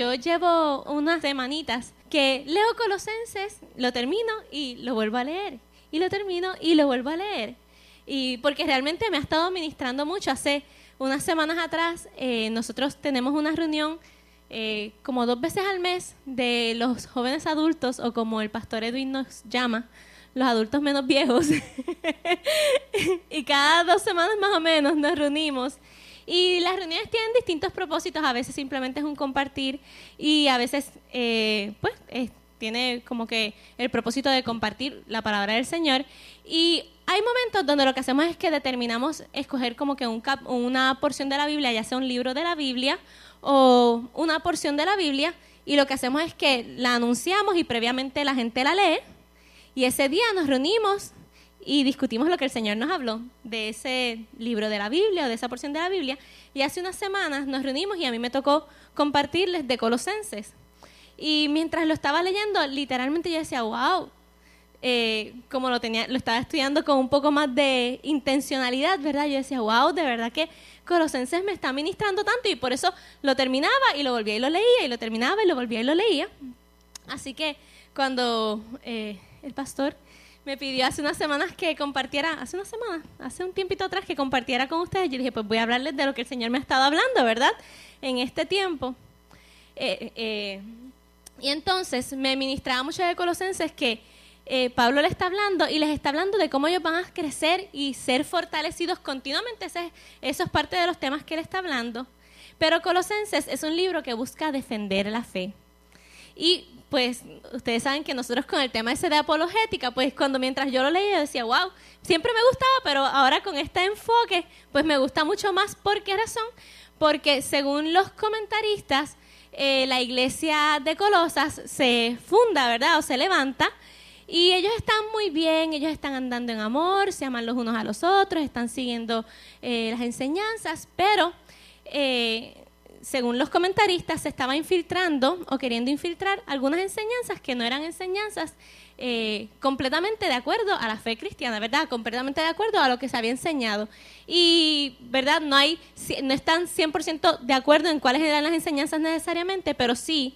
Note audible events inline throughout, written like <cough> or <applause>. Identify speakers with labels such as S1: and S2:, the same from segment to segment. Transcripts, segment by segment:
S1: yo llevo unas semanitas que leo Colosenses, lo termino y lo vuelvo a leer. Y lo termino y lo vuelvo a leer. Y porque realmente me ha estado ministrando mucho. Hace unas semanas atrás eh, nosotros tenemos una reunión eh, como dos veces al mes de los jóvenes adultos o como el pastor Edwin nos llama, los adultos menos viejos. <laughs> y cada dos semanas más o menos nos reunimos. Y las reuniones tienen distintos propósitos, a veces simplemente es un compartir y a veces eh, pues tiene como que el propósito de compartir la palabra del Señor. Y hay momentos donde lo que hacemos es que determinamos escoger como que un una porción de la Biblia, ya sea un libro de la Biblia o una porción de la Biblia, y lo que hacemos es que la anunciamos y previamente la gente la lee y ese día nos reunimos y discutimos lo que el Señor nos habló de ese libro de la Biblia o de esa porción de la Biblia. Y hace unas semanas nos reunimos y a mí me tocó compartirles de Colosenses. Y mientras lo estaba leyendo, literalmente yo decía, wow, eh, como lo tenía, lo estaba estudiando con un poco más de intencionalidad, ¿verdad? Yo decía, wow, de verdad que Colosenses me está ministrando tanto y por eso lo terminaba y lo volvía y lo leía y lo terminaba y lo volvía y lo leía. Así que cuando eh, el pastor me pidió hace unas semanas que compartiera, hace unas semanas, hace un tiempito atrás que compartiera con ustedes. Yo dije, pues voy a hablarles de lo que el Señor me ha estado hablando, ¿verdad? En este tiempo. Eh, eh, y entonces me ministraba mucho de Colosenses que eh, Pablo le está hablando y les está hablando de cómo ellos van a crecer y ser fortalecidos continuamente. eso es parte de los temas que él está hablando. Pero Colosenses es un libro que busca defender la fe. Y pues ustedes saben que nosotros con el tema ese de apologética, pues cuando mientras yo lo leía decía, wow, siempre me gustaba, pero ahora con este enfoque, pues me gusta mucho más. ¿Por qué razón? Porque según los comentaristas, eh, la iglesia de Colosas se funda, ¿verdad? O se levanta. Y ellos están muy bien, ellos están andando en amor, se aman los unos a los otros, están siguiendo eh, las enseñanzas, pero eh, según los comentaristas, se estaba infiltrando o queriendo infiltrar algunas enseñanzas que no eran enseñanzas eh, completamente de acuerdo a la fe cristiana, ¿verdad? Completamente de acuerdo a lo que se había enseñado. Y, ¿verdad? No, hay, no están 100% de acuerdo en cuáles eran las enseñanzas necesariamente, pero sí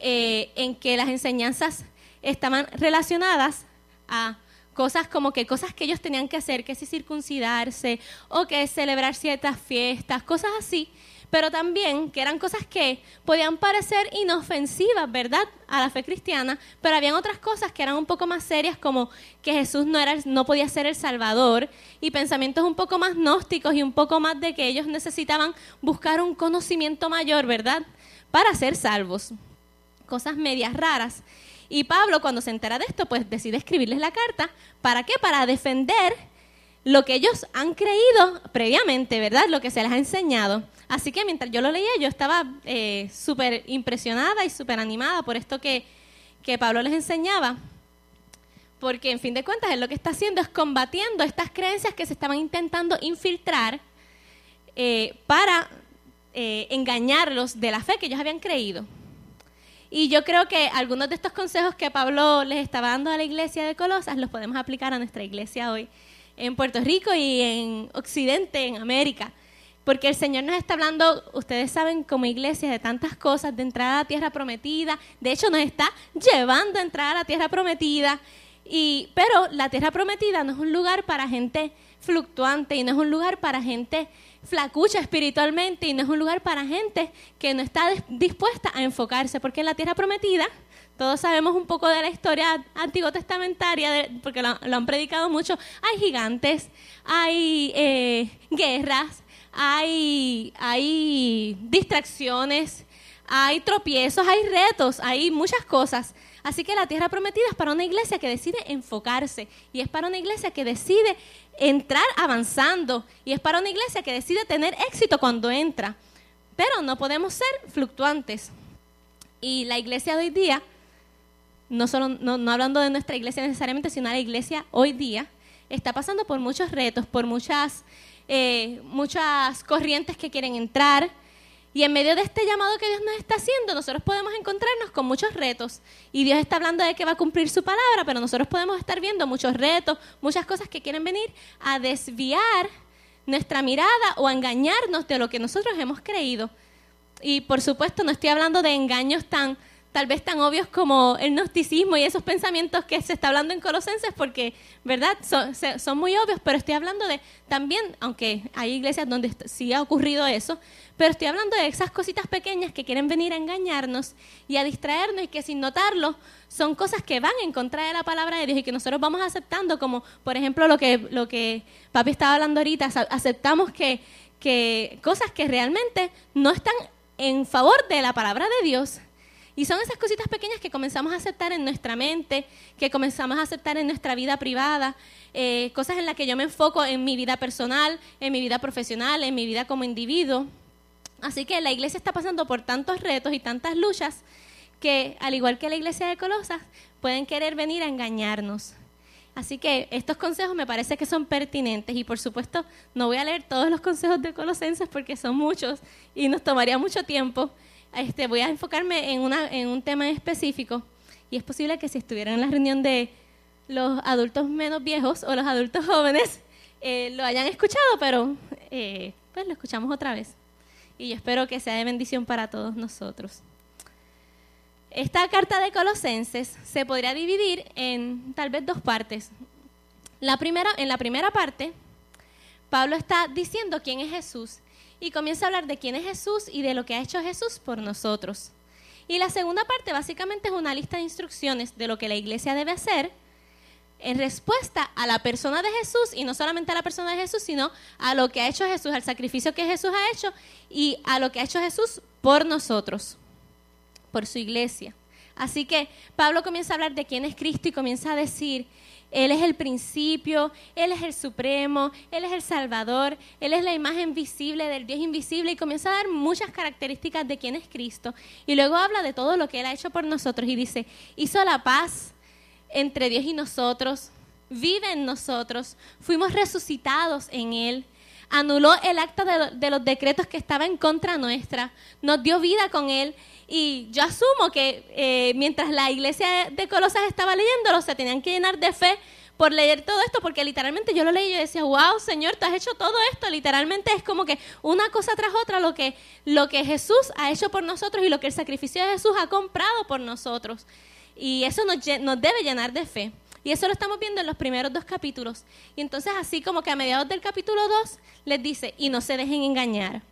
S1: eh, en que las enseñanzas estaban relacionadas a cosas como que cosas que ellos tenían que hacer, que si circuncidarse o que celebrar ciertas fiestas, cosas así, pero también que eran cosas que podían parecer inofensivas, ¿verdad?, a la fe cristiana, pero habían otras cosas que eran un poco más serias, como que Jesús no, era, no podía ser el Salvador, y pensamientos un poco más gnósticos y un poco más de que ellos necesitaban buscar un conocimiento mayor, ¿verdad?, para ser salvos. Cosas medias raras. Y Pablo, cuando se entera de esto, pues decide escribirles la carta. ¿Para qué? Para defender lo que ellos han creído previamente, ¿verdad? Lo que se les ha enseñado. Así que mientras yo lo leía, yo estaba eh, súper impresionada y súper animada por esto que, Pablo les enseñaba. Porque en fin de cuentas, él lo que está haciendo es combatiendo estas creencias que se estaban intentando infiltrar eh, para eh, engañarlos de la fe que ellos habían creído. Y yo creo que algunos de estos consejos que Pablo les estaba dando a la iglesia de Colosas los podemos aplicar a nuestra iglesia hoy en Puerto Rico y en Occidente, en América. Porque el Señor nos está hablando, ustedes saben, como iglesia, de tantas cosas, de entrar a la tierra prometida. De hecho, nos está llevando a entrar a la tierra prometida. Y, pero la tierra prometida no es un lugar para gente fluctuante y no es un lugar para gente flacucha espiritualmente y no es un lugar para gente que no está dispuesta a enfocarse. Porque en la tierra prometida, todos sabemos un poco de la historia antiguo testamentaria, porque lo, han predicado mucho, hay gigantes, hay eh, guerras, hay, distracciones, hay tropiezos, hay retos, hay muchas cosas. Así que la tierra prometida es para una iglesia que decide enfocarse y es para una iglesia que decide entrar avanzando y es para una iglesia que decide tener éxito cuando entra. Pero no podemos ser fluctuantes. Y la iglesia de hoy día, no, solo, no, no hablando de nuestra iglesia necesariamente, sino la iglesia hoy día, está pasando por muchos retos, por muchas eh, muchas corrientes que quieren entrar. Y en medio de este llamado que Dios nos está haciendo, nosotros podemos encontrarnos con muchos retos. Y Dios está hablando de que va a cumplir su palabra, pero nosotros podemos estar viendo muchos retos, muchas cosas que quieren venir a desviar nuestra mirada o a engañarnos de lo que nosotros hemos creído. y por supuesto no estoy hablando de engaños tan tal vez tan obvios como el gnosticismo y esos pensamientos que se está hablando en Colosenses, porque, ¿verdad? Son, muy obvios, pero estoy hablando de también, aunque hay iglesias donde sí ha ocurrido eso, pero estoy hablando de esas cositas pequeñas que quieren venir a engañarnos y a distraernos y que sin notarlo son cosas que van en contra de la palabra de Dios y que nosotros vamos aceptando, como por ejemplo lo que, lo que papi estaba hablando ahorita, aceptamos que, que cosas que realmente no están en favor de la palabra de Dios y son esas cositas pequeñas que comenzamos a aceptar en nuestra mente, que comenzamos a aceptar en nuestra vida privada, eh, cosas en las que yo me enfoco en mi vida personal, en mi vida profesional, en mi vida como individuo. Así que la iglesia está pasando por tantos retos y tantas luchas que, al igual que la iglesia de Colosas, pueden querer venir a engañarnos. Así que estos consejos me parece que son pertinentes y por supuesto no voy a leer todos los consejos de Colosenses porque son muchos y nos tomaría mucho tiempo. Este, voy a enfocarme en, una, en un tema específico y es posible que si estuvieran en la reunión de los adultos menos viejos o los adultos jóvenes eh, lo hayan escuchado, pero eh, pues lo escuchamos otra vez. Y yo espero que sea de bendición para todos nosotros. Esta carta de Colosenses se podría dividir en tal vez dos partes. La primera, en la primera parte, Pablo está diciendo quién es Jesús y comienza a hablar de quién es Jesús y de lo que ha hecho Jesús por nosotros. Y la segunda parte básicamente es una lista de instrucciones de lo que la iglesia debe hacer en respuesta a la persona de Jesús y no solamente a la persona de Jesús, sino a lo que ha hecho Jesús, al sacrificio que Jesús ha hecho y a lo que ha hecho Jesús por nosotros, por su iglesia. Así que Pablo comienza a hablar de quién es Cristo y comienza a decir él es el principio, Él es el supremo, Él es el salvador, Él es la imagen visible del Dios invisible y comienza a dar muchas características de quién es Cristo. Y luego habla de todo lo que Él ha hecho por nosotros y dice, hizo la paz entre Dios y nosotros, vive en nosotros, fuimos resucitados en Él, anuló el acta de, los decretos que estaba en contra nuestra, nos dio vida con Él y yo asumo que eh, mientras la iglesia de Colosas estaba leyéndolo, se tenían que llenar de fe por leer todo esto, porque literalmente yo lo leí y yo decía, wow, Señor, tú has hecho todo esto. Literalmente es como que una cosa tras otra lo que, lo que Jesús ha hecho por nosotros y lo que el sacrificio de Jesús ha comprado por nosotros. Y eso nos, nos debe llenar de fe. Y eso lo estamos viendo en los primeros dos capítulos. Y entonces así como que a mediados del capítulo 2 les dice, y no se dejen engañar.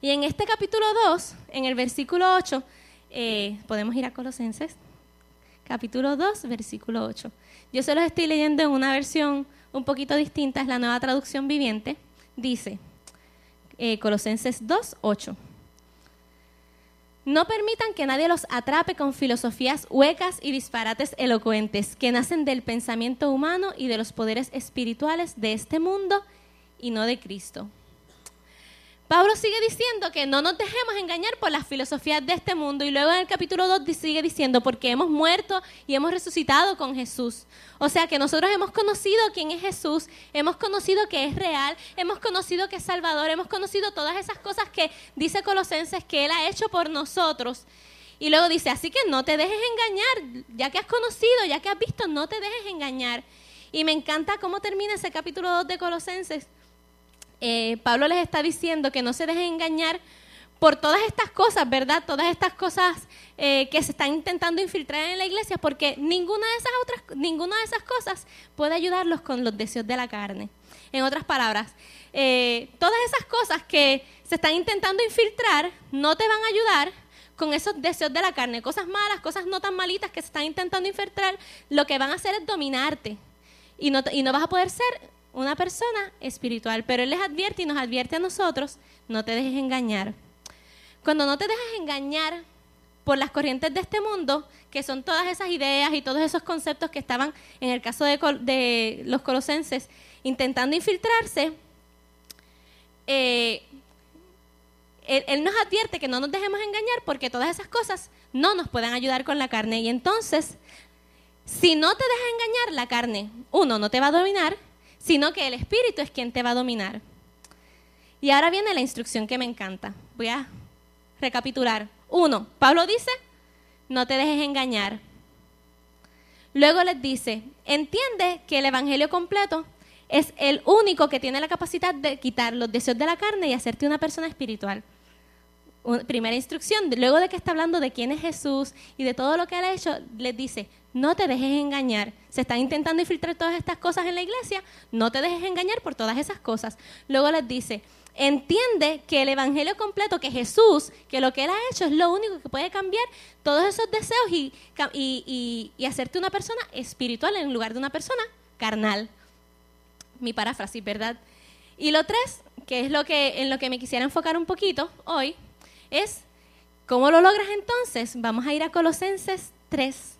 S1: Y en este capítulo 2, en el versículo 8, eh, podemos ir a Colosenses, capítulo 2, versículo 8. Yo se los estoy leyendo en una versión un poquito distinta, es la nueva traducción viviente. Dice, eh, Colosenses 2, 8. No permitan que nadie los atrape con filosofías huecas y disparates elocuentes que nacen del pensamiento humano y de los poderes espirituales de este mundo y no de Cristo. Pablo sigue diciendo que no nos dejemos engañar por las filosofías de este mundo y luego en el capítulo 2 sigue diciendo porque hemos muerto y hemos resucitado con Jesús. O sea que nosotros hemos conocido quién es Jesús, hemos conocido que es real, hemos conocido que es Salvador, hemos conocido todas esas cosas que dice Colosenses que Él ha hecho por nosotros. Y luego dice, así que no te dejes engañar, ya que has conocido, ya que has visto, no te dejes engañar. Y me encanta cómo termina ese capítulo 2 de Colosenses eh, Pablo les está diciendo que no se dejen engañar por todas estas cosas, ¿verdad? Todas estas cosas eh, que se están intentando infiltrar en la iglesia, porque ninguna de esas otras, ninguna de esas cosas puede ayudarlos con los deseos de la carne. En otras palabras, eh, todas esas cosas que se están intentando infiltrar no te van a ayudar con esos deseos de la carne, cosas malas, cosas no tan malitas que se están intentando infiltrar, lo que van a hacer es dominarte y no, y no vas a poder ser una persona espiritual, pero Él les advierte y nos advierte a nosotros, no te dejes engañar. Cuando no te dejes engañar por las corrientes de este mundo, que son todas esas ideas y todos esos conceptos que estaban, en el caso de, los colosenses, intentando infiltrarse, eh, él, él, nos advierte que no nos dejemos engañar porque todas esas cosas no nos pueden ayudar con la carne. Y entonces, si no te dejas engañar, la carne, uno, no te va a dominar, sino que el Espíritu es quien te va a dominar. Y ahora viene la instrucción que me encanta. Voy a recapitular. Uno, Pablo dice, no te dejes engañar. Luego les dice, entiende que el Evangelio completo es el único que tiene la capacidad de quitar los deseos de la carne y hacerte una persona espiritual. primera instrucción, luego de que está hablando de quién es Jesús y de todo lo que él ha hecho, les dice, no te dejes engañar. Se están intentando infiltrar todas estas cosas en la iglesia, no te dejes engañar por todas esas cosas. Luego les dice, entiende que el Evangelio completo, que Jesús, que lo que Él ha hecho es lo único que puede cambiar todos esos deseos y, y, hacerte una persona espiritual en lugar de una persona carnal. Mi paráfrasis, ¿verdad? Y lo tres, que es lo que, en lo que me quisiera enfocar un poquito hoy, es ¿cómo lo logras entonces? Vamos a ir a Colosenses 3.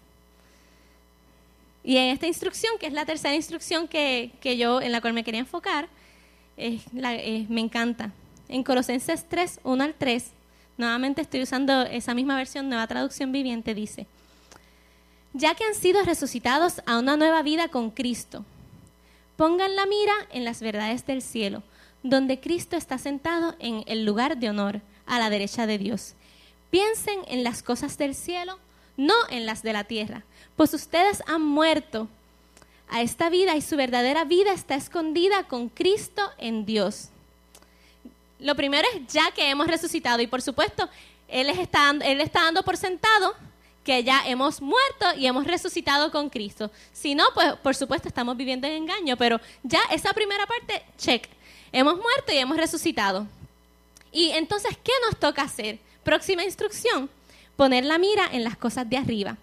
S1: Y en esta instrucción, que es la tercera instrucción que, que yo, en la cual me quería enfocar, me encanta. En Colosenses 3, 1 al 3, nuevamente estoy usando esa misma versión, nueva traducción viviente, dice, ya que han sido resucitados a una nueva vida con Cristo, pongan la mira en las verdades del cielo, donde Cristo está sentado en el lugar de honor, a la derecha de Dios. Piensen en las cosas del cielo, no en las de la tierra, pues ustedes han muerto a esta vida y su verdadera vida está escondida con Cristo en Dios. Lo primero es ya que hemos resucitado y por supuesto Él está, él está dando por sentado que ya hemos muerto y hemos resucitado con Cristo. Si no, pues por supuesto estamos viviendo en engaño, pero ya esa primera parte, check. Hemos muerto y hemos resucitado. Y entonces, ¿qué nos toca hacer? Próxima instrucción, poner la mira en las cosas de arriba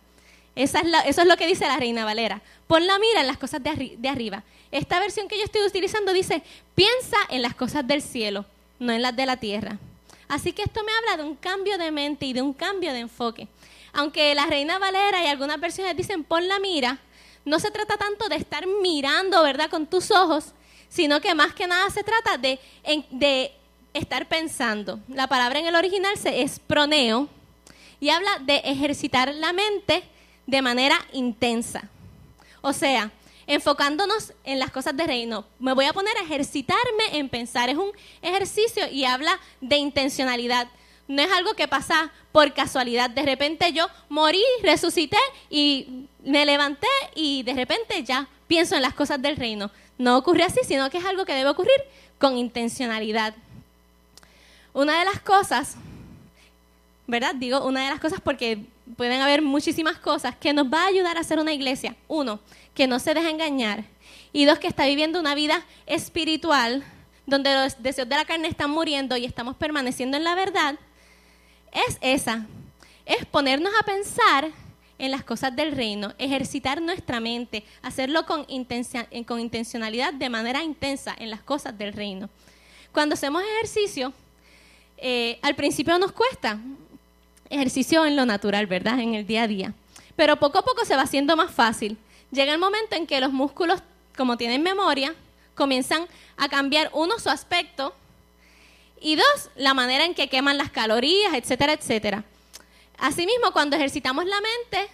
S1: eso es lo que dice la Reina Valera. Pon la mira en las cosas de, arriba. Esta versión que yo estoy utilizando dice, piensa en las cosas del cielo, no en las de la tierra. Así que esto me habla de un cambio de mente y de un cambio de enfoque. Aunque la Reina Valera y algunas versiones dicen pon la mira, no se trata tanto de estar mirando, ¿verdad?, con tus ojos, sino que más que nada se trata de, de estar pensando. La palabra en el original es proneo y habla de ejercitar la mente de manera intensa. O sea, enfocándonos en las cosas del reino. Me voy a poner a ejercitarme en pensar. Es un ejercicio y habla de intencionalidad. No es algo que pasa por casualidad. De repente yo morí, resucité y me levanté y de repente ya pienso en las cosas del reino. No ocurre así, sino que es algo que debe ocurrir con intencionalidad. Una de las cosas, ¿verdad? Digo una de las cosas porque pueden haber muchísimas cosas que nos va a ayudar a ser una iglesia. Uno, que no se deja engañar. Y dos, que está viviendo una vida espiritual donde los deseos de la carne están muriendo y estamos permaneciendo en la verdad. Es esa. Es ponernos a pensar en las cosas del reino, ejercitar nuestra mente, hacerlo con, con intencionalidad de manera intensa en las cosas del reino. Cuando hacemos ejercicio, eh, al principio nos cuesta, ejercicio en lo natural, ¿verdad? En el día a día. Pero poco a poco se va haciendo más fácil. Llega el momento en que los músculos, como tienen memoria, comienzan a cambiar, uno, su aspecto, y dos, la manera en que queman las calorías, etcétera, etcétera. Asimismo, cuando ejercitamos la mente,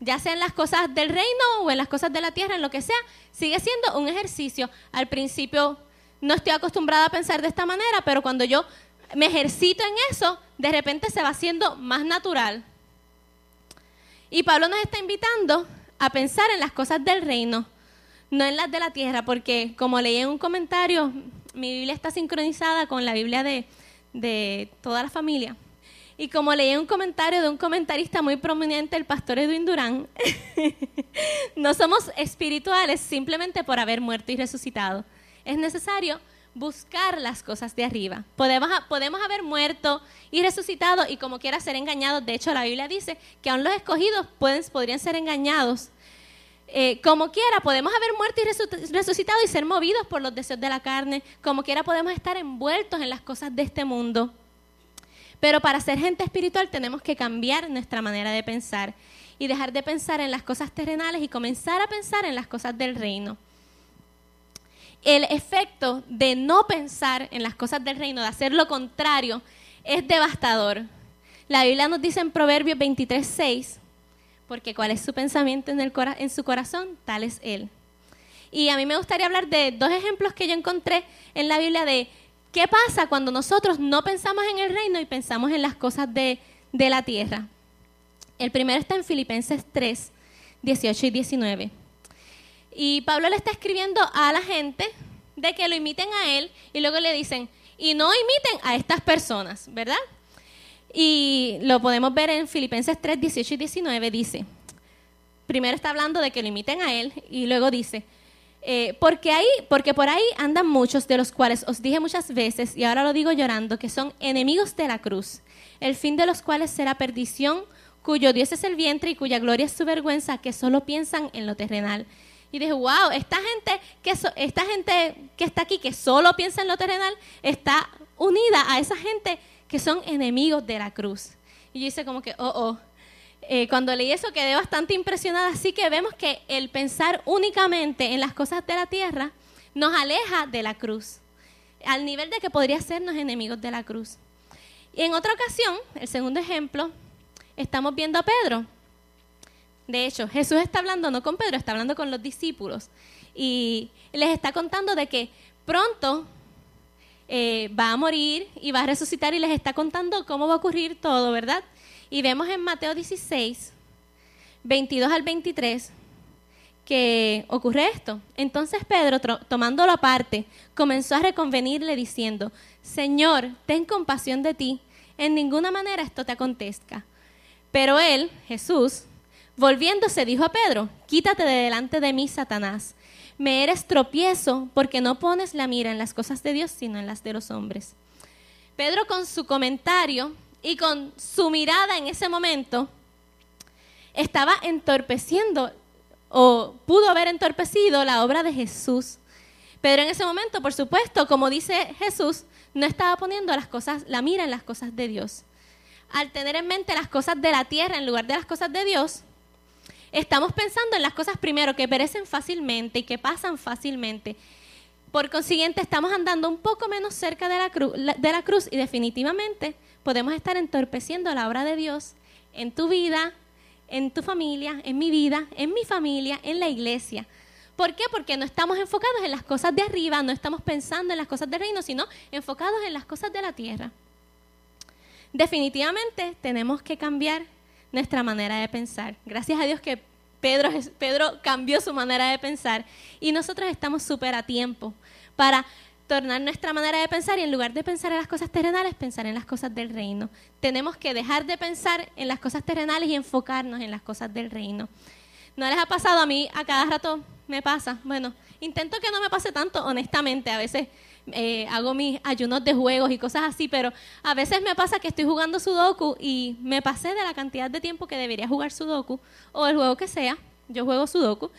S1: ya sea en las cosas del reino o en las cosas de la tierra, en lo que sea, sigue siendo un ejercicio. Al principio no estoy acostumbrada a pensar de esta manera, pero cuando yo me ejercito en eso, de repente se va haciendo más natural. Y Pablo nos está invitando a pensar en las cosas del reino, no en las de la tierra, porque como leí en un comentario, mi Biblia está sincronizada con la Biblia de, de toda la familia. Y como leí un comentario de un comentarista muy prominente, el pastor Edwin Durán, <laughs> no somos espirituales simplemente por haber muerto y resucitado. Es necesario buscar las cosas de arriba. Podemos, podemos haber muerto y resucitado y como quiera ser engañados. De hecho, la Biblia dice que aún los escogidos pueden, podrían ser engañados. Eh, como quiera, podemos haber muerto y resucitado y ser movidos por los deseos de la carne. Como quiera, podemos estar envueltos en las cosas de este mundo. Pero para ser gente espiritual tenemos que cambiar nuestra manera de pensar y dejar de pensar en las cosas terrenales y comenzar a pensar en las cosas del reino el efecto de no pensar en las cosas del reino, de hacer lo contrario, es devastador. La Biblia nos dice en Proverbios 23, 6, porque cuál es su pensamiento en, su corazón, tal es él. Y a mí me gustaría hablar de dos ejemplos que yo encontré en la Biblia de qué pasa cuando nosotros no pensamos en el reino y pensamos en las cosas de, de la tierra. El primero está en Filipenses 3, 18 y 19. Y Pablo le está escribiendo a la gente de que lo imiten a él y luego le dicen, y no imiten a estas personas, ¿verdad? Y lo podemos ver en Filipenses 3, 18 y 19, dice, primero está hablando de que lo imiten a él y luego dice, eh, porque, ahí, porque por ahí andan muchos de los cuales os dije muchas veces, y ahora lo digo llorando, que son enemigos de la cruz, el fin de los cuales será perdición, cuyo Dios es el vientre y cuya gloria es su vergüenza, que solo piensan en lo terrenal. Y dije, wow, esta gente, que esta gente que está aquí, que solo piensa en lo terrenal, está unida a esa gente que son enemigos de la cruz. Y yo hice como que, oh, oh. Eh, cuando leí eso quedé bastante impresionada, así que vemos que el pensar únicamente en las cosas de la tierra nos aleja de la cruz, al nivel de que podría sernos enemigos de la cruz. Y en otra ocasión, el segundo ejemplo, estamos viendo a Pedro. De hecho, Jesús está hablando no con Pedro, está hablando con los discípulos. Y les está contando de que pronto eh, va a morir y va a resucitar y les está contando cómo va a ocurrir todo, ¿verdad? Y vemos en Mateo 16, 22 al 23, que ocurre esto. Entonces Pedro, tomándolo aparte, comenzó a reconvenirle diciendo, Señor, ten compasión de ti, en ninguna manera esto te acontezca. Pero él, Jesús, volviéndose, dijo a Pedro, quítate de delante de mí, Satanás me eres tropiezo porque no pones la mira en las cosas de Dios, sino en las de los hombres. Pedro con su comentario y con su mirada en ese momento estaba entorpeciendo o pudo haber entorpecido la obra de Jesús. Pedro en ese momento, por supuesto, como dice Jesús, no estaba poniendo las cosas, la mira en las cosas de Dios. Al tener en mente las cosas de la tierra en lugar de las cosas de Dios, Estamos pensando en las cosas primero que perecen fácilmente y que pasan fácilmente. Por consiguiente, estamos andando un poco menos cerca de la, de la cruz y definitivamente podemos estar entorpeciendo la obra de Dios en tu vida, en tu familia, en mi vida, en mi familia, en la iglesia. ¿Por qué? Porque no estamos enfocados en las cosas de arriba, no estamos pensando en las cosas del reino, sino enfocados en las cosas de la tierra. Definitivamente tenemos que cambiar nuestra manera de pensar. Gracias a Dios que Pedro, cambió su manera de pensar y nosotros estamos súper a tiempo para tornar nuestra manera de pensar y en lugar de pensar en las cosas terrenales, pensar en las cosas del reino. Tenemos que dejar de pensar en las cosas terrenales y enfocarnos en las cosas del reino. ¿No les ha pasado a mí? A cada rato me pasa. Bueno, intento que no me pase tanto, honestamente. A veces eh, hago mis ayunos de juegos y cosas así, pero a veces me pasa que estoy jugando Sudoku y me pasé de la cantidad de tiempo que debería jugar Sudoku o el juego que sea, yo juego Sudoku,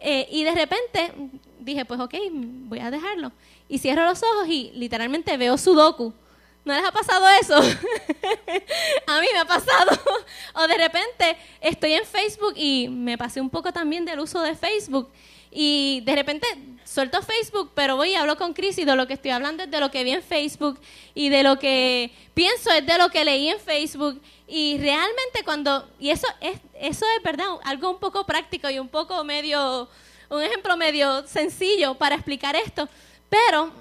S1: eh, y de repente dije, pues ok, voy a dejarlo. Y cierro los ojos y literalmente veo Sudoku. ¿No les ha pasado eso? <laughs> a mí me ha pasado. <laughs> o de repente estoy en Facebook y me pasé un poco también del uso de Facebook y de repente suelto Facebook, pero voy y hablo con Chris y de lo que estoy hablando es de lo que vi en Facebook y de lo que pienso es de lo que leí en Facebook. Y realmente cuando, y eso es, eso es verdad, algo un poco práctico y un poco medio, un ejemplo medio sencillo para explicar esto, pero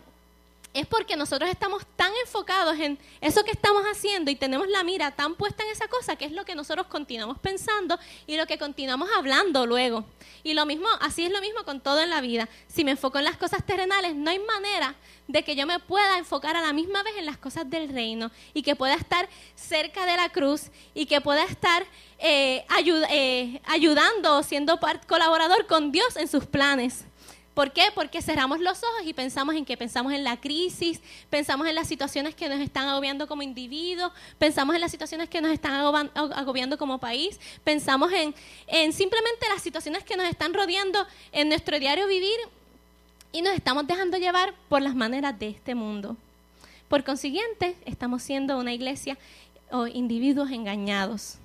S1: es porque nosotros estamos tan enfocados en eso que estamos haciendo y tenemos la mira tan puesta en esa cosa que es lo que nosotros continuamos pensando y lo que continuamos hablando luego. Y lo mismo, así es lo mismo con todo en la vida. Si me enfoco en las cosas terrenales, no hay manera de que yo me pueda enfocar a la misma vez en las cosas del reino y que pueda estar cerca de la cruz y que pueda estar eh, eh, ayudando, siendo colaborador con Dios en sus planes. ¿Por qué? Porque cerramos los ojos y pensamos en que pensamos en la crisis, pensamos en las situaciones que nos están agobiando como individuos, pensamos en las situaciones que nos están agobiando como país, pensamos en, en simplemente las situaciones que nos están rodeando en nuestro diario vivir y nos estamos dejando llevar por las maneras de este mundo. Por consiguiente, estamos siendo una iglesia o individuos engañados.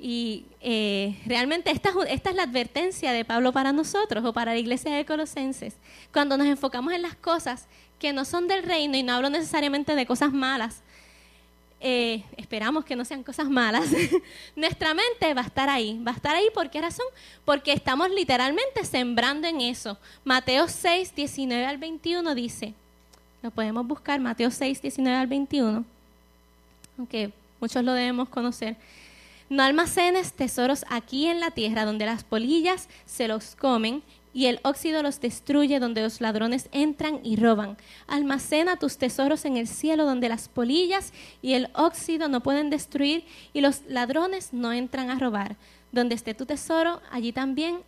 S1: Y eh, realmente esta, esta, es la advertencia de Pablo para nosotros o para la iglesia de Colosenses. Cuando nos enfocamos en las cosas que no son del reino, y no hablo necesariamente de cosas malas, eh, esperamos que no sean cosas malas, <laughs> nuestra mente va a estar ahí. ¿Va a estar ahí por qué razón? Porque estamos literalmente sembrando en eso. Mateo 6, 19 al 21 dice, lo podemos buscar, Mateo 6, 19 al 21, aunque muchos lo debemos conocer. No almacenes tesoros aquí en la tierra donde las polillas se los comen y el óxido los destruye donde los ladrones entran y roban. Almacena tus tesoros en el cielo donde las polillas y el óxido no pueden destruir y los ladrones no entran a robar. Donde esté tu tesoro, allí también,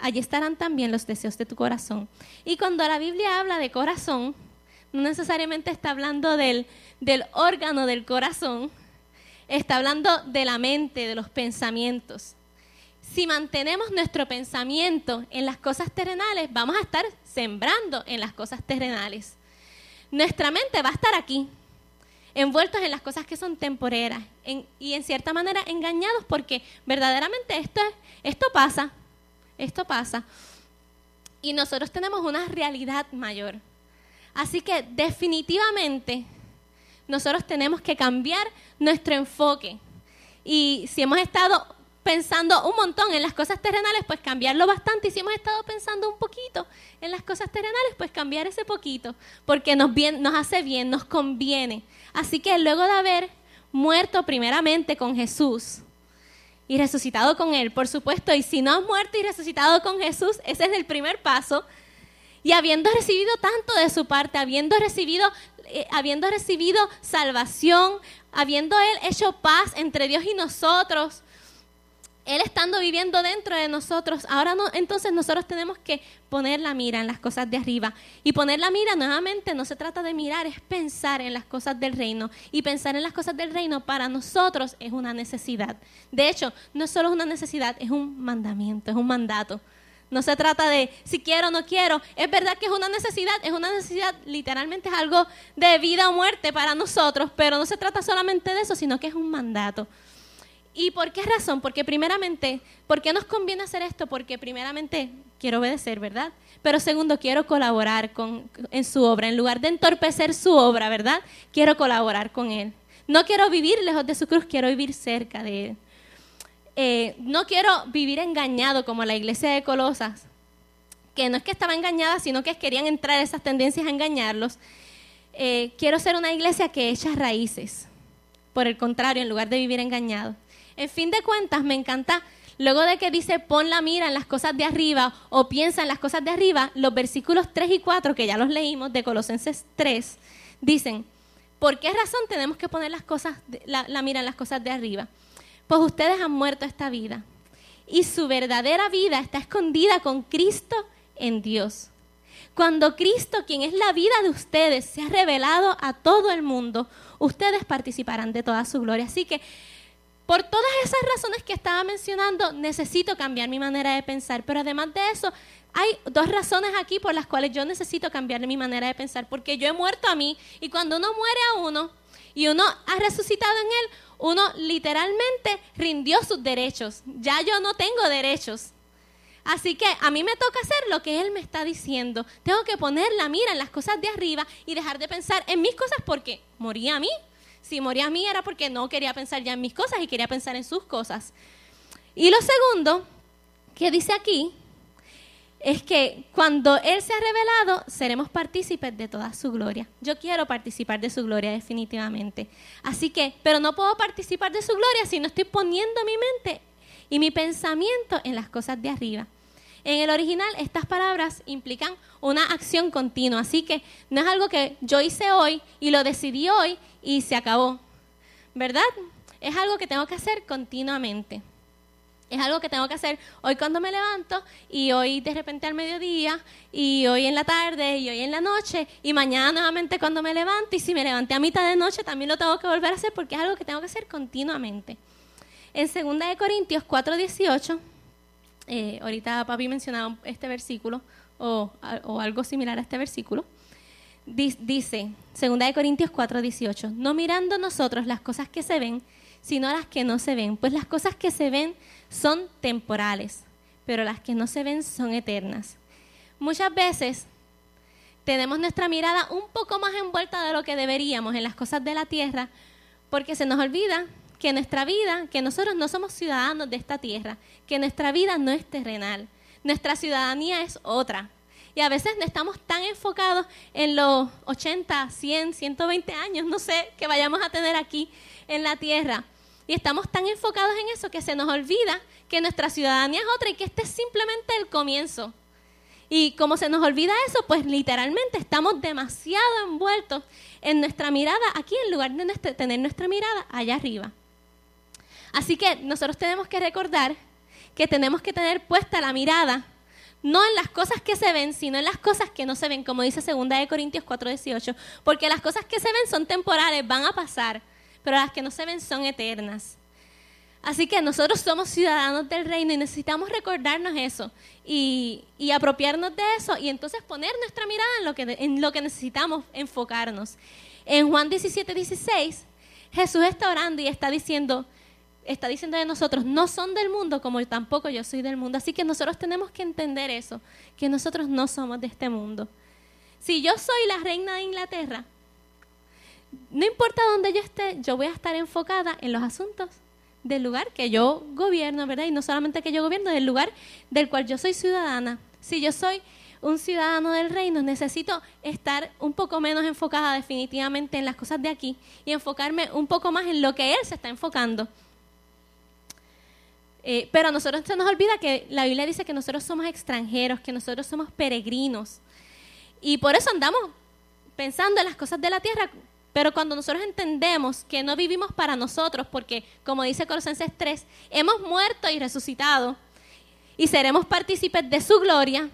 S1: allí estarán también los deseos de tu corazón. Y cuando la Biblia habla de corazón, no necesariamente está hablando del, del órgano del corazón, está hablando de la mente, de los pensamientos si mantenemos nuestro pensamiento en las cosas terrenales, vamos a estar sembrando en las cosas terrenales. Nuestra mente va a estar aquí, envueltos en las cosas que son temporeras y en cierta manera engañados porque verdaderamente esto, esto pasa, esto pasa. Y nosotros tenemos una realidad mayor. Así que definitivamente nosotros tenemos que cambiar nuestro enfoque. Y si hemos estado pensando un montón en las cosas terrenales, pues cambiarlo bastante. Y si hemos estado pensando un poquito en las cosas terrenales, pues cambiar ese poquito, porque nos, hace bien, nos conviene. Así que luego de haber muerto primeramente con Jesús y resucitado con Él, por supuesto, y si no has muerto y resucitado con Jesús, ese es el primer paso. Y habiendo recibido tanto de su parte, habiendo recibido, eh, habiendo recibido salvación, habiendo Él hecho paz entre Dios y nosotros, él estando viviendo dentro de nosotros, ahora no, entonces nosotros tenemos que poner la mira en las cosas de arriba. Y poner la mira nuevamente no se trata de mirar, es pensar en las cosas del reino. Y pensar en las cosas del reino para nosotros es una necesidad. De hecho, no es solo una necesidad, es un mandamiento, es un mandato. No se trata de si quiero o no quiero. Es verdad que es una necesidad, es una necesidad, literalmente es algo de vida o muerte para nosotros, pero no se trata solamente de eso, sino que es un mandato. ¿Y por qué razón? Porque primeramente, ¿por qué nos conviene hacer esto? Porque primeramente quiero obedecer, ¿verdad? Pero segundo, quiero colaborar con, en su obra. En lugar de entorpecer su obra, ¿verdad? Quiero colaborar con Él. No quiero vivir lejos de su cruz, quiero vivir cerca de Él. Eh, no quiero vivir engañado como la iglesia de Colosas, que no es que estaba engañada, sino que querían entrar esas tendencias a engañarlos. Eh, quiero ser una iglesia que echa raíces. Por el contrario, en lugar de vivir engañado. En fin de cuentas, me encanta, luego de que dice pon la mira en las cosas de arriba o piensa en las cosas de arriba, los versículos 3 y 4, que ya los leímos de Colosenses 3, dicen, ¿por qué razón tenemos que poner las cosas, la, la mira en las cosas de arriba? Pues ustedes han muerto esta vida y su verdadera vida está escondida con Cristo en Dios. Cuando Cristo, quien es la vida de ustedes, se ha revelado a todo el mundo, ustedes participarán de toda su gloria. Así que por todas esas razones que estaba mencionando, necesito cambiar mi manera de pensar. Pero además de eso, hay dos razones aquí por las cuales yo necesito cambiar mi manera de pensar. Porque yo he muerto a mí y cuando uno muere a uno y uno ha resucitado en él, uno literalmente rindió sus derechos. Ya yo no tengo derechos. Así que a mí me toca hacer lo que Él me está diciendo. Tengo que poner la mira en las cosas de arriba y dejar de pensar en mis cosas porque morí a mí si moría a mí era porque no quería pensar ya en mis cosas y quería pensar en sus cosas. Y lo segundo que dice aquí es que cuando Él se ha revelado, seremos partícipes de toda su gloria. Yo quiero participar de su gloria definitivamente. Así que, pero no puedo participar de su gloria si no estoy poniendo mi mente y mi pensamiento en las cosas de arriba. En el original, estas palabras implican una acción continua, así que no es algo que yo hice hoy y lo decidí hoy y se acabó, ¿verdad? Es algo que tengo que hacer continuamente. Es algo que tengo que hacer hoy cuando me levanto y hoy de repente al mediodía y hoy en la tarde y hoy en la noche y mañana nuevamente cuando me levanto y si me levanté a mitad de noche también lo tengo que volver a hacer porque es algo que tengo que hacer continuamente. En 2 Corintios 4:18 eh, ahorita papi mencionaba este versículo o, algo similar a este versículo. Dice, 2 Corintios 4, 18, no mirando nosotros las cosas que se ven, sino las que no se ven, pues las cosas que se ven son temporales, pero las que no se ven son eternas. Muchas veces tenemos nuestra mirada un poco más envuelta de lo que deberíamos en las cosas de la tierra, porque se nos olvida que nuestra vida, que nosotros no somos ciudadanos de esta tierra, que nuestra vida no es terrenal, nuestra ciudadanía es otra. Y a veces estamos tan enfocados en los 80, 100, 120 años, no sé, que vayamos a tener aquí en la tierra. Y estamos tan enfocados en eso que se nos olvida que nuestra ciudadanía es otra y que este es simplemente el comienzo. Y como se nos olvida eso, pues literalmente estamos demasiado envueltos en nuestra mirada aquí en lugar de tener nuestra mirada allá arriba. Así que nosotros tenemos que recordar que tenemos que tener puesta la mirada no en las cosas que se ven, sino en las cosas que no se ven, como dice 2 de Corintios 4:18, porque las cosas que se ven son temporales, van a pasar, pero las que no se ven son eternas. Así que nosotros somos ciudadanos del reino y necesitamos recordarnos eso y, apropiarnos de eso y entonces poner nuestra mirada en lo, que, en lo que necesitamos enfocarnos. En Juan 17, 16, Jesús está orando y está diciendo, está diciendo de nosotros, no son del mundo como tampoco yo soy del mundo. Así que nosotros tenemos que entender eso, que nosotros no somos de este mundo. Si yo soy la reina de Inglaterra, no importa dónde yo esté, yo voy a estar enfocada en los asuntos del lugar que yo gobierno, ¿verdad? Y no solamente que yo gobierno, del lugar del cual yo soy ciudadana. Si yo soy un ciudadano del reino, necesito estar un poco menos enfocada definitivamente en las cosas de aquí y enfocarme un poco más en lo que él se está enfocando. Eh, pero a nosotros se nos olvida que la Biblia dice que nosotros somos extranjeros, que nosotros somos peregrinos. Y por eso andamos pensando en las cosas de la tierra. Pero cuando nosotros entendemos que no vivimos para nosotros, porque como dice Colosenses 3, hemos muerto y resucitado y seremos partícipes de su gloria,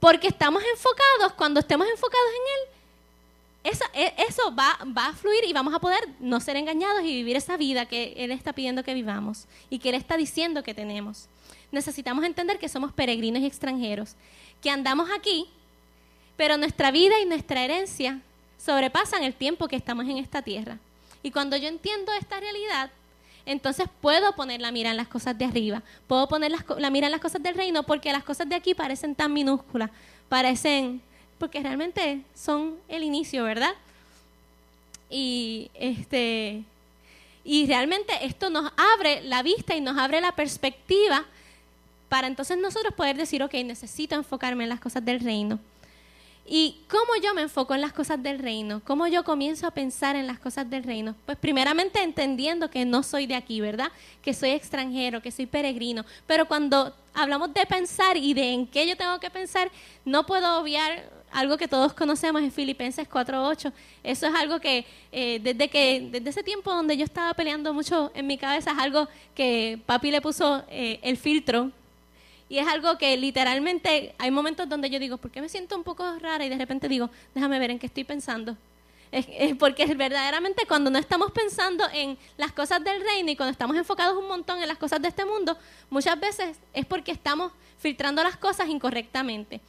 S1: porque estamos enfocados, cuando estemos enfocados en Él, eso, e, eso va, va, a fluir y vamos a poder no ser engañados y vivir esa vida que Él está pidiendo que vivamos y que Él está diciendo que tenemos. Necesitamos entender que somos peregrinos y extranjeros, que andamos aquí, pero nuestra vida y nuestra herencia sobrepasan el tiempo que estamos en esta tierra. Y cuando yo entiendo esta realidad, entonces puedo poner la mira en las cosas de arriba, puedo poner la mira en las cosas del reino, porque las cosas de aquí parecen tan minúsculas, parecen porque realmente son el inicio, ¿verdad? Y este y realmente esto nos abre la vista y nos abre la perspectiva para entonces nosotros poder decir, ok, necesito enfocarme en las cosas del reino. ¿Y cómo yo me enfoco en las cosas del reino? ¿Cómo yo comienzo a pensar en las cosas del reino? Pues primeramente entendiendo que no soy de aquí, ¿verdad? Que soy extranjero, que soy peregrino. Pero cuando hablamos de pensar y de en qué yo tengo que pensar, no puedo obviar algo que todos conocemos en Filipenses 4.8. Eso es algo que eh, desde que desde ese tiempo donde yo estaba peleando mucho en mi cabeza es algo que papi le puso eh, el filtro y es algo que literalmente hay momentos donde yo digo, ¿por qué me siento un poco rara? Y de repente digo, déjame ver en qué estoy pensando. Es, porque verdaderamente cuando no estamos pensando en las cosas del reino y cuando estamos enfocados un montón en las cosas de este mundo, muchas veces es porque estamos filtrando las cosas incorrectamente.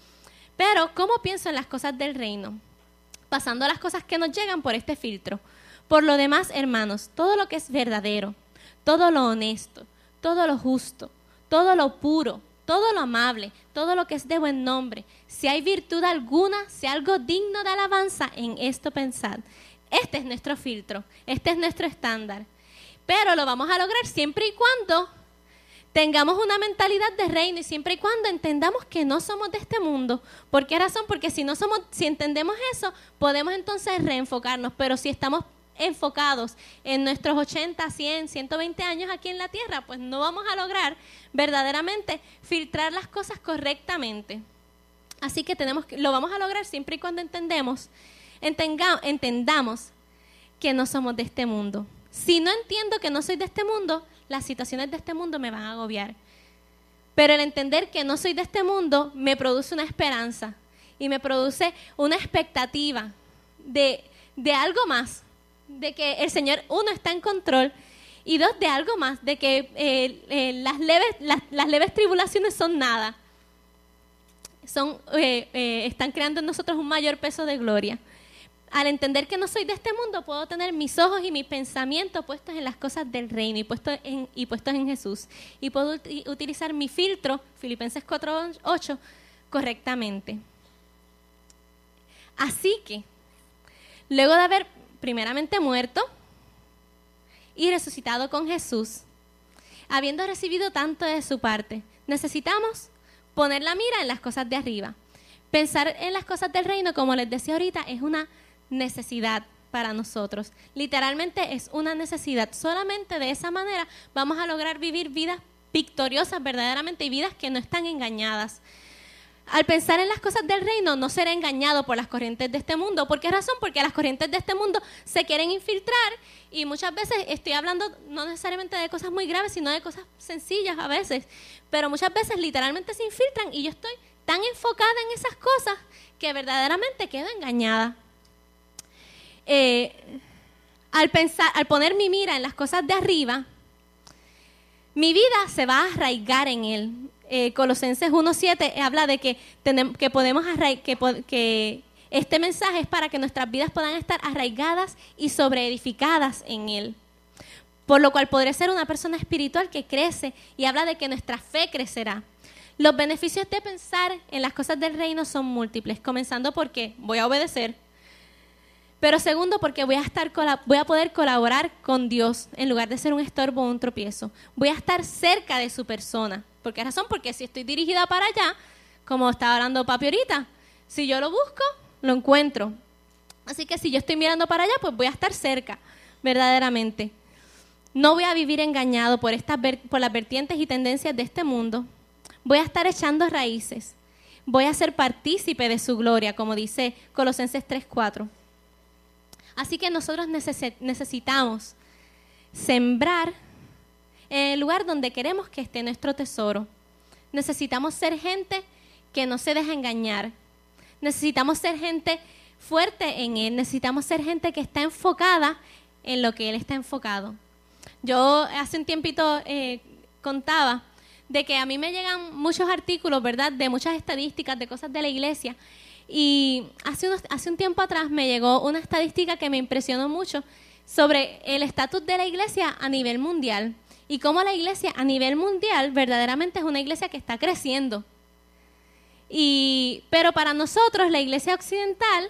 S1: Pero, ¿cómo pienso en las cosas del reino? Pasando las cosas que nos llegan por este filtro. Por lo demás, hermanos, todo lo que es verdadero, todo lo honesto, todo lo justo, todo lo puro, todo lo amable, todo lo que es de buen nombre, si hay virtud alguna, si algo digno de alabanza, en esto pensad. Este es nuestro filtro, este es nuestro estándar. Pero lo vamos a lograr siempre y cuando tengamos una mentalidad de reino y siempre y cuando entendamos que no somos de este mundo. ¿Por qué razón? Porque si no somos, si entendemos eso, podemos entonces reenfocarnos. Pero si estamos enfocados en nuestros 80, 100, 120 años aquí en la tierra, pues no vamos a lograr verdaderamente filtrar las cosas correctamente. Así que tenemos lo vamos a lograr siempre y cuando entendemos, entendamos que no somos de este mundo. Si no entiendo que no soy de este mundo, las situaciones de este mundo me van a agobiar. Pero el entender que no soy de este mundo me produce una esperanza y me produce una expectativa de, de algo más, de que el Señor, uno, está en control y dos, de algo más, de que eh, eh, las, leves, las, leves tribulaciones son nada. Son, eh, están creando en nosotros un mayor peso de gloria. Al entender que no soy de este mundo, puedo tener mis ojos y mi pensamiento puestos en las cosas del reino y puestos en, puestos en Jesús. Y puedo utilizar mi filtro, Filipenses 4.8, correctamente. Así que, luego de haber primeramente muerto y resucitado con Jesús, habiendo recibido tanto de su parte, necesitamos poner la mira en las cosas de arriba. Pensar en las cosas del reino, como les decía ahorita, es una necesidad para nosotros. Literalmente es una necesidad. Solamente de esa manera vamos a lograr vivir vidas victoriosas verdaderamente y vidas que no están engañadas. al pensar en las cosas del reino, no será engañado por las corrientes de este mundo. ¿Por qué razón? Porque las corrientes de este mundo se quieren infiltrar y muchas veces estoy hablando no necesariamente de cosas muy graves, sino de cosas sencillas a veces, pero muchas veces literalmente se infiltran y yo estoy tan enfocada en esas cosas que verdaderamente quedo engañada. Eh, al pensar, al poner mi mira en las cosas de arriba, mi vida se va a arraigar en él. Eh, Colosenses 1.7 habla de que, tenemos, que podemos arraigar, que, que este mensaje es para que nuestras vidas puedan estar arraigadas y sobreedificadas en Él. Por lo cual podré ser una persona espiritual que crece y habla de que nuestra fe crecerá. Los beneficios de pensar en las cosas del reino son múltiples, comenzando porque voy a obedecer, pero segundo porque voy a, poder colaborar con Dios en lugar de ser un estorbo o un tropiezo. Voy a estar cerca de su persona. ¿Por qué razón? Porque si estoy dirigida para allá, como estaba hablando Papi ahorita, si yo lo busco, lo encuentro. Así que si yo estoy mirando para allá, pues voy a estar cerca, verdaderamente. No voy a vivir engañado por, por las vertientes y tendencias de este mundo. Voy a estar echando raíces. Voy a ser partícipe de su gloria, como dice Colosenses 3:4. Así que nosotros necesitamos sembrar en el lugar donde queremos que esté nuestro tesoro. Necesitamos ser gente que no se deja engañar, Necesitamos ser gente fuerte en Él, necesitamos ser gente que está enfocada en lo que Él está enfocado. Yo hace un tiempito eh, contaba de que a mí me llegan muchos artículos, ¿verdad? De muchas estadísticas, de cosas de la iglesia. Y hace, hace un tiempo atrás me llegó una estadística que me impresionó mucho sobre el estatus de la iglesia a nivel mundial y cómo la iglesia a nivel mundial verdaderamente es una iglesia que está creciendo. Y, pero para nosotros, la iglesia occidental,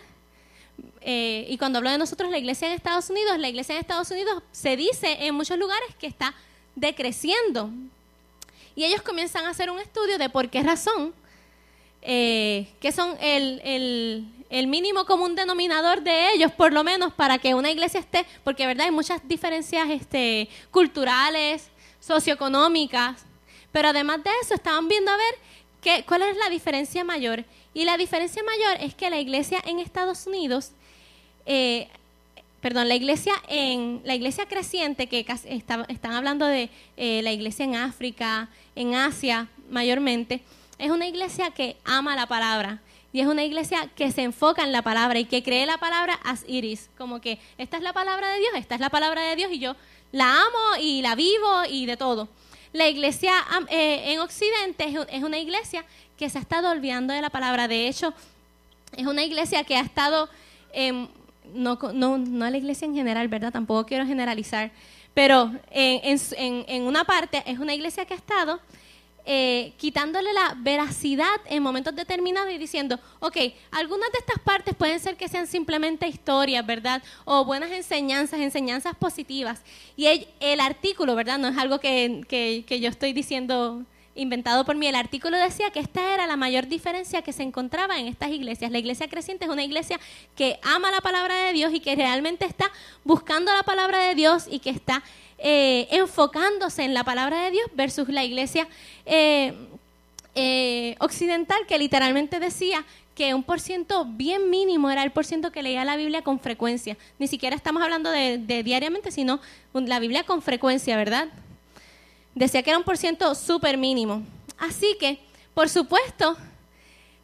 S1: eh, y cuando hablo de nosotros, la iglesia en Estados Unidos, la iglesia en Estados Unidos se dice en muchos lugares que está decreciendo. Y ellos comienzan a hacer un estudio de por qué razón, eh, que son el, el, el, mínimo común denominador de ellos, por lo menos, para que una iglesia esté, porque verdad hay muchas diferencias este, culturales, socioeconómicas, pero además de eso estaban viendo a ver ¿Cuál es la diferencia mayor? Y la diferencia mayor es que la iglesia en Estados Unidos, eh, perdón, la iglesia en la iglesia creciente, que están hablando de eh, la iglesia en África, en Asia mayormente, es una iglesia que ama la palabra. Y es una iglesia que se enfoca en la palabra y que cree la palabra as iris, como que esta es la palabra de Dios, esta es la palabra de Dios y yo la amo y la vivo y de todo. La iglesia eh, en Occidente es, una iglesia que se ha estado olvidando de la palabra. De hecho, es una iglesia que ha estado, no, no, no la iglesia en general, ¿verdad? Tampoco quiero generalizar, pero en, en una parte es una iglesia que ha estado eh, quitándole la veracidad en momentos determinados y diciendo, ok, algunas de estas partes pueden ser que sean simplemente historias, ¿verdad? O buenas enseñanzas, enseñanzas positivas. Y el, artículo, ¿verdad? No es algo que, que, yo estoy diciendo inventado por mí. El artículo decía que esta era la mayor diferencia que se encontraba en estas iglesias. La iglesia creciente es una iglesia que ama la palabra de Dios y que realmente está buscando la palabra de Dios y que está eh, enfocándose en la palabra de Dios versus la iglesia eh, eh, occidental que literalmente decía que un por ciento bien mínimo era el por ciento que leía la Biblia con frecuencia. Ni siquiera estamos hablando de, diariamente, sino la Biblia con frecuencia, ¿verdad? Decía que era un por ciento súper mínimo. Así que, por supuesto,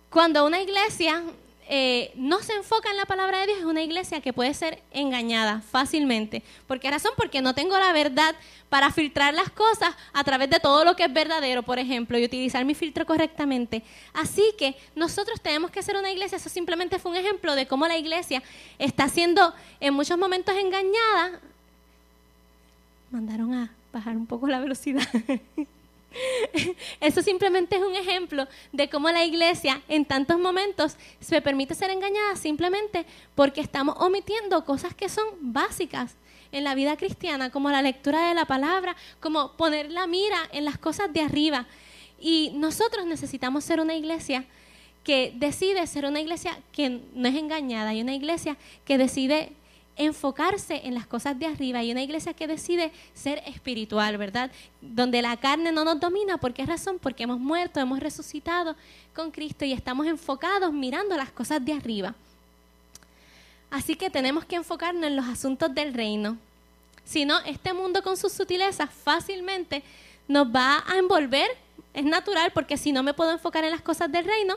S1: cuando una iglesia eh, no se enfoca en la palabra de Dios, es una iglesia que puede ser engañada fácilmente. ¿Por qué razón? Porque no tengo la verdad para filtrar las cosas a través de todo lo que es verdadero, por ejemplo, y utilizar mi filtro correctamente. Así que nosotros tenemos que ser una iglesia, eso simplemente fue un ejemplo de cómo la iglesia está siendo en muchos momentos engañada. Mandaron a bajar un poco la velocidad. <laughs> Eso simplemente es un ejemplo de cómo la iglesia en tantos momentos se permite ser engañada simplemente porque estamos omitiendo cosas que son básicas en la vida cristiana, como la lectura de la palabra, como poner la mira en las cosas de arriba. Y nosotros necesitamos ser una iglesia que decide ser una iglesia que no es engañada y una iglesia que decide enfocarse en las cosas de arriba y una iglesia que decide ser espiritual, ¿verdad? Donde la carne no nos domina. ¿Por qué razón? Porque hemos muerto, hemos resucitado con Cristo y estamos enfocados mirando las cosas de arriba. Así que tenemos que enfocarnos en los asuntos del reino. Si no, este mundo con sus sutilezas fácilmente nos va a envolver. Es natural porque si no me puedo enfocar en las cosas del reino,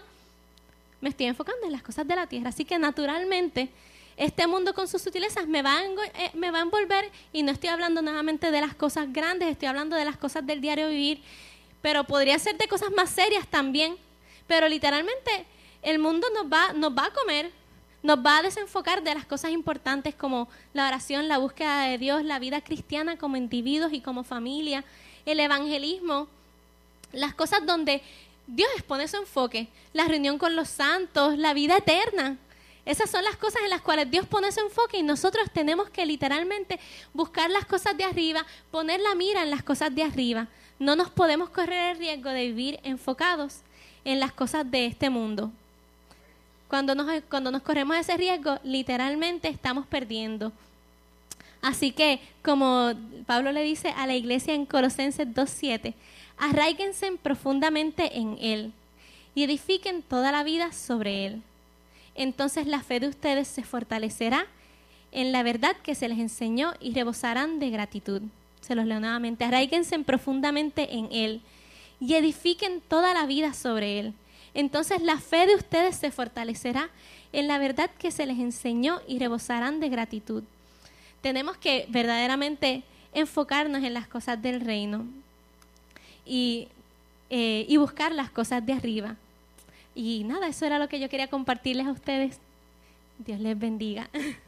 S1: me estoy enfocando en las cosas de la tierra. Así que naturalmente este mundo con sus sutilezas me va, a, eh, me va a envolver y no estoy hablando nuevamente de las cosas grandes, estoy hablando de las cosas del diario vivir, pero podría ser de cosas más serias también. Pero literalmente el mundo nos va, nos va a comer, nos va a desenfocar de las cosas importantes como la oración, la búsqueda de Dios, la vida cristiana como individuos y como familia, el evangelismo, las cosas donde Dios expone su enfoque, la reunión con los santos, la vida eterna. Esas son las cosas en las cuales Dios pone su enfoque y nosotros tenemos que literalmente buscar las cosas de arriba, poner la mira en las cosas de arriba. No nos podemos correr el riesgo de vivir enfocados en las cosas de este mundo. Cuando nos, cuando nos corremos ese riesgo, literalmente estamos perdiendo. Así que, como Pablo le dice a la iglesia en Colosenses 2.7, arraíguense profundamente en Él y edifiquen toda la vida sobre Él entonces la fe de ustedes se fortalecerá en la verdad que se les enseñó y rebosarán de gratitud. Se los leo nuevamente. Arraíguense profundamente en Él y edifiquen toda la vida sobre Él. Entonces la fe de ustedes se fortalecerá en la verdad que se les enseñó y rebosarán de gratitud. Tenemos que verdaderamente enfocarnos en las cosas del reino y, eh, y buscar las cosas de arriba. Y nada, eso era lo que yo quería compartirles a ustedes. Dios les bendiga. <laughs>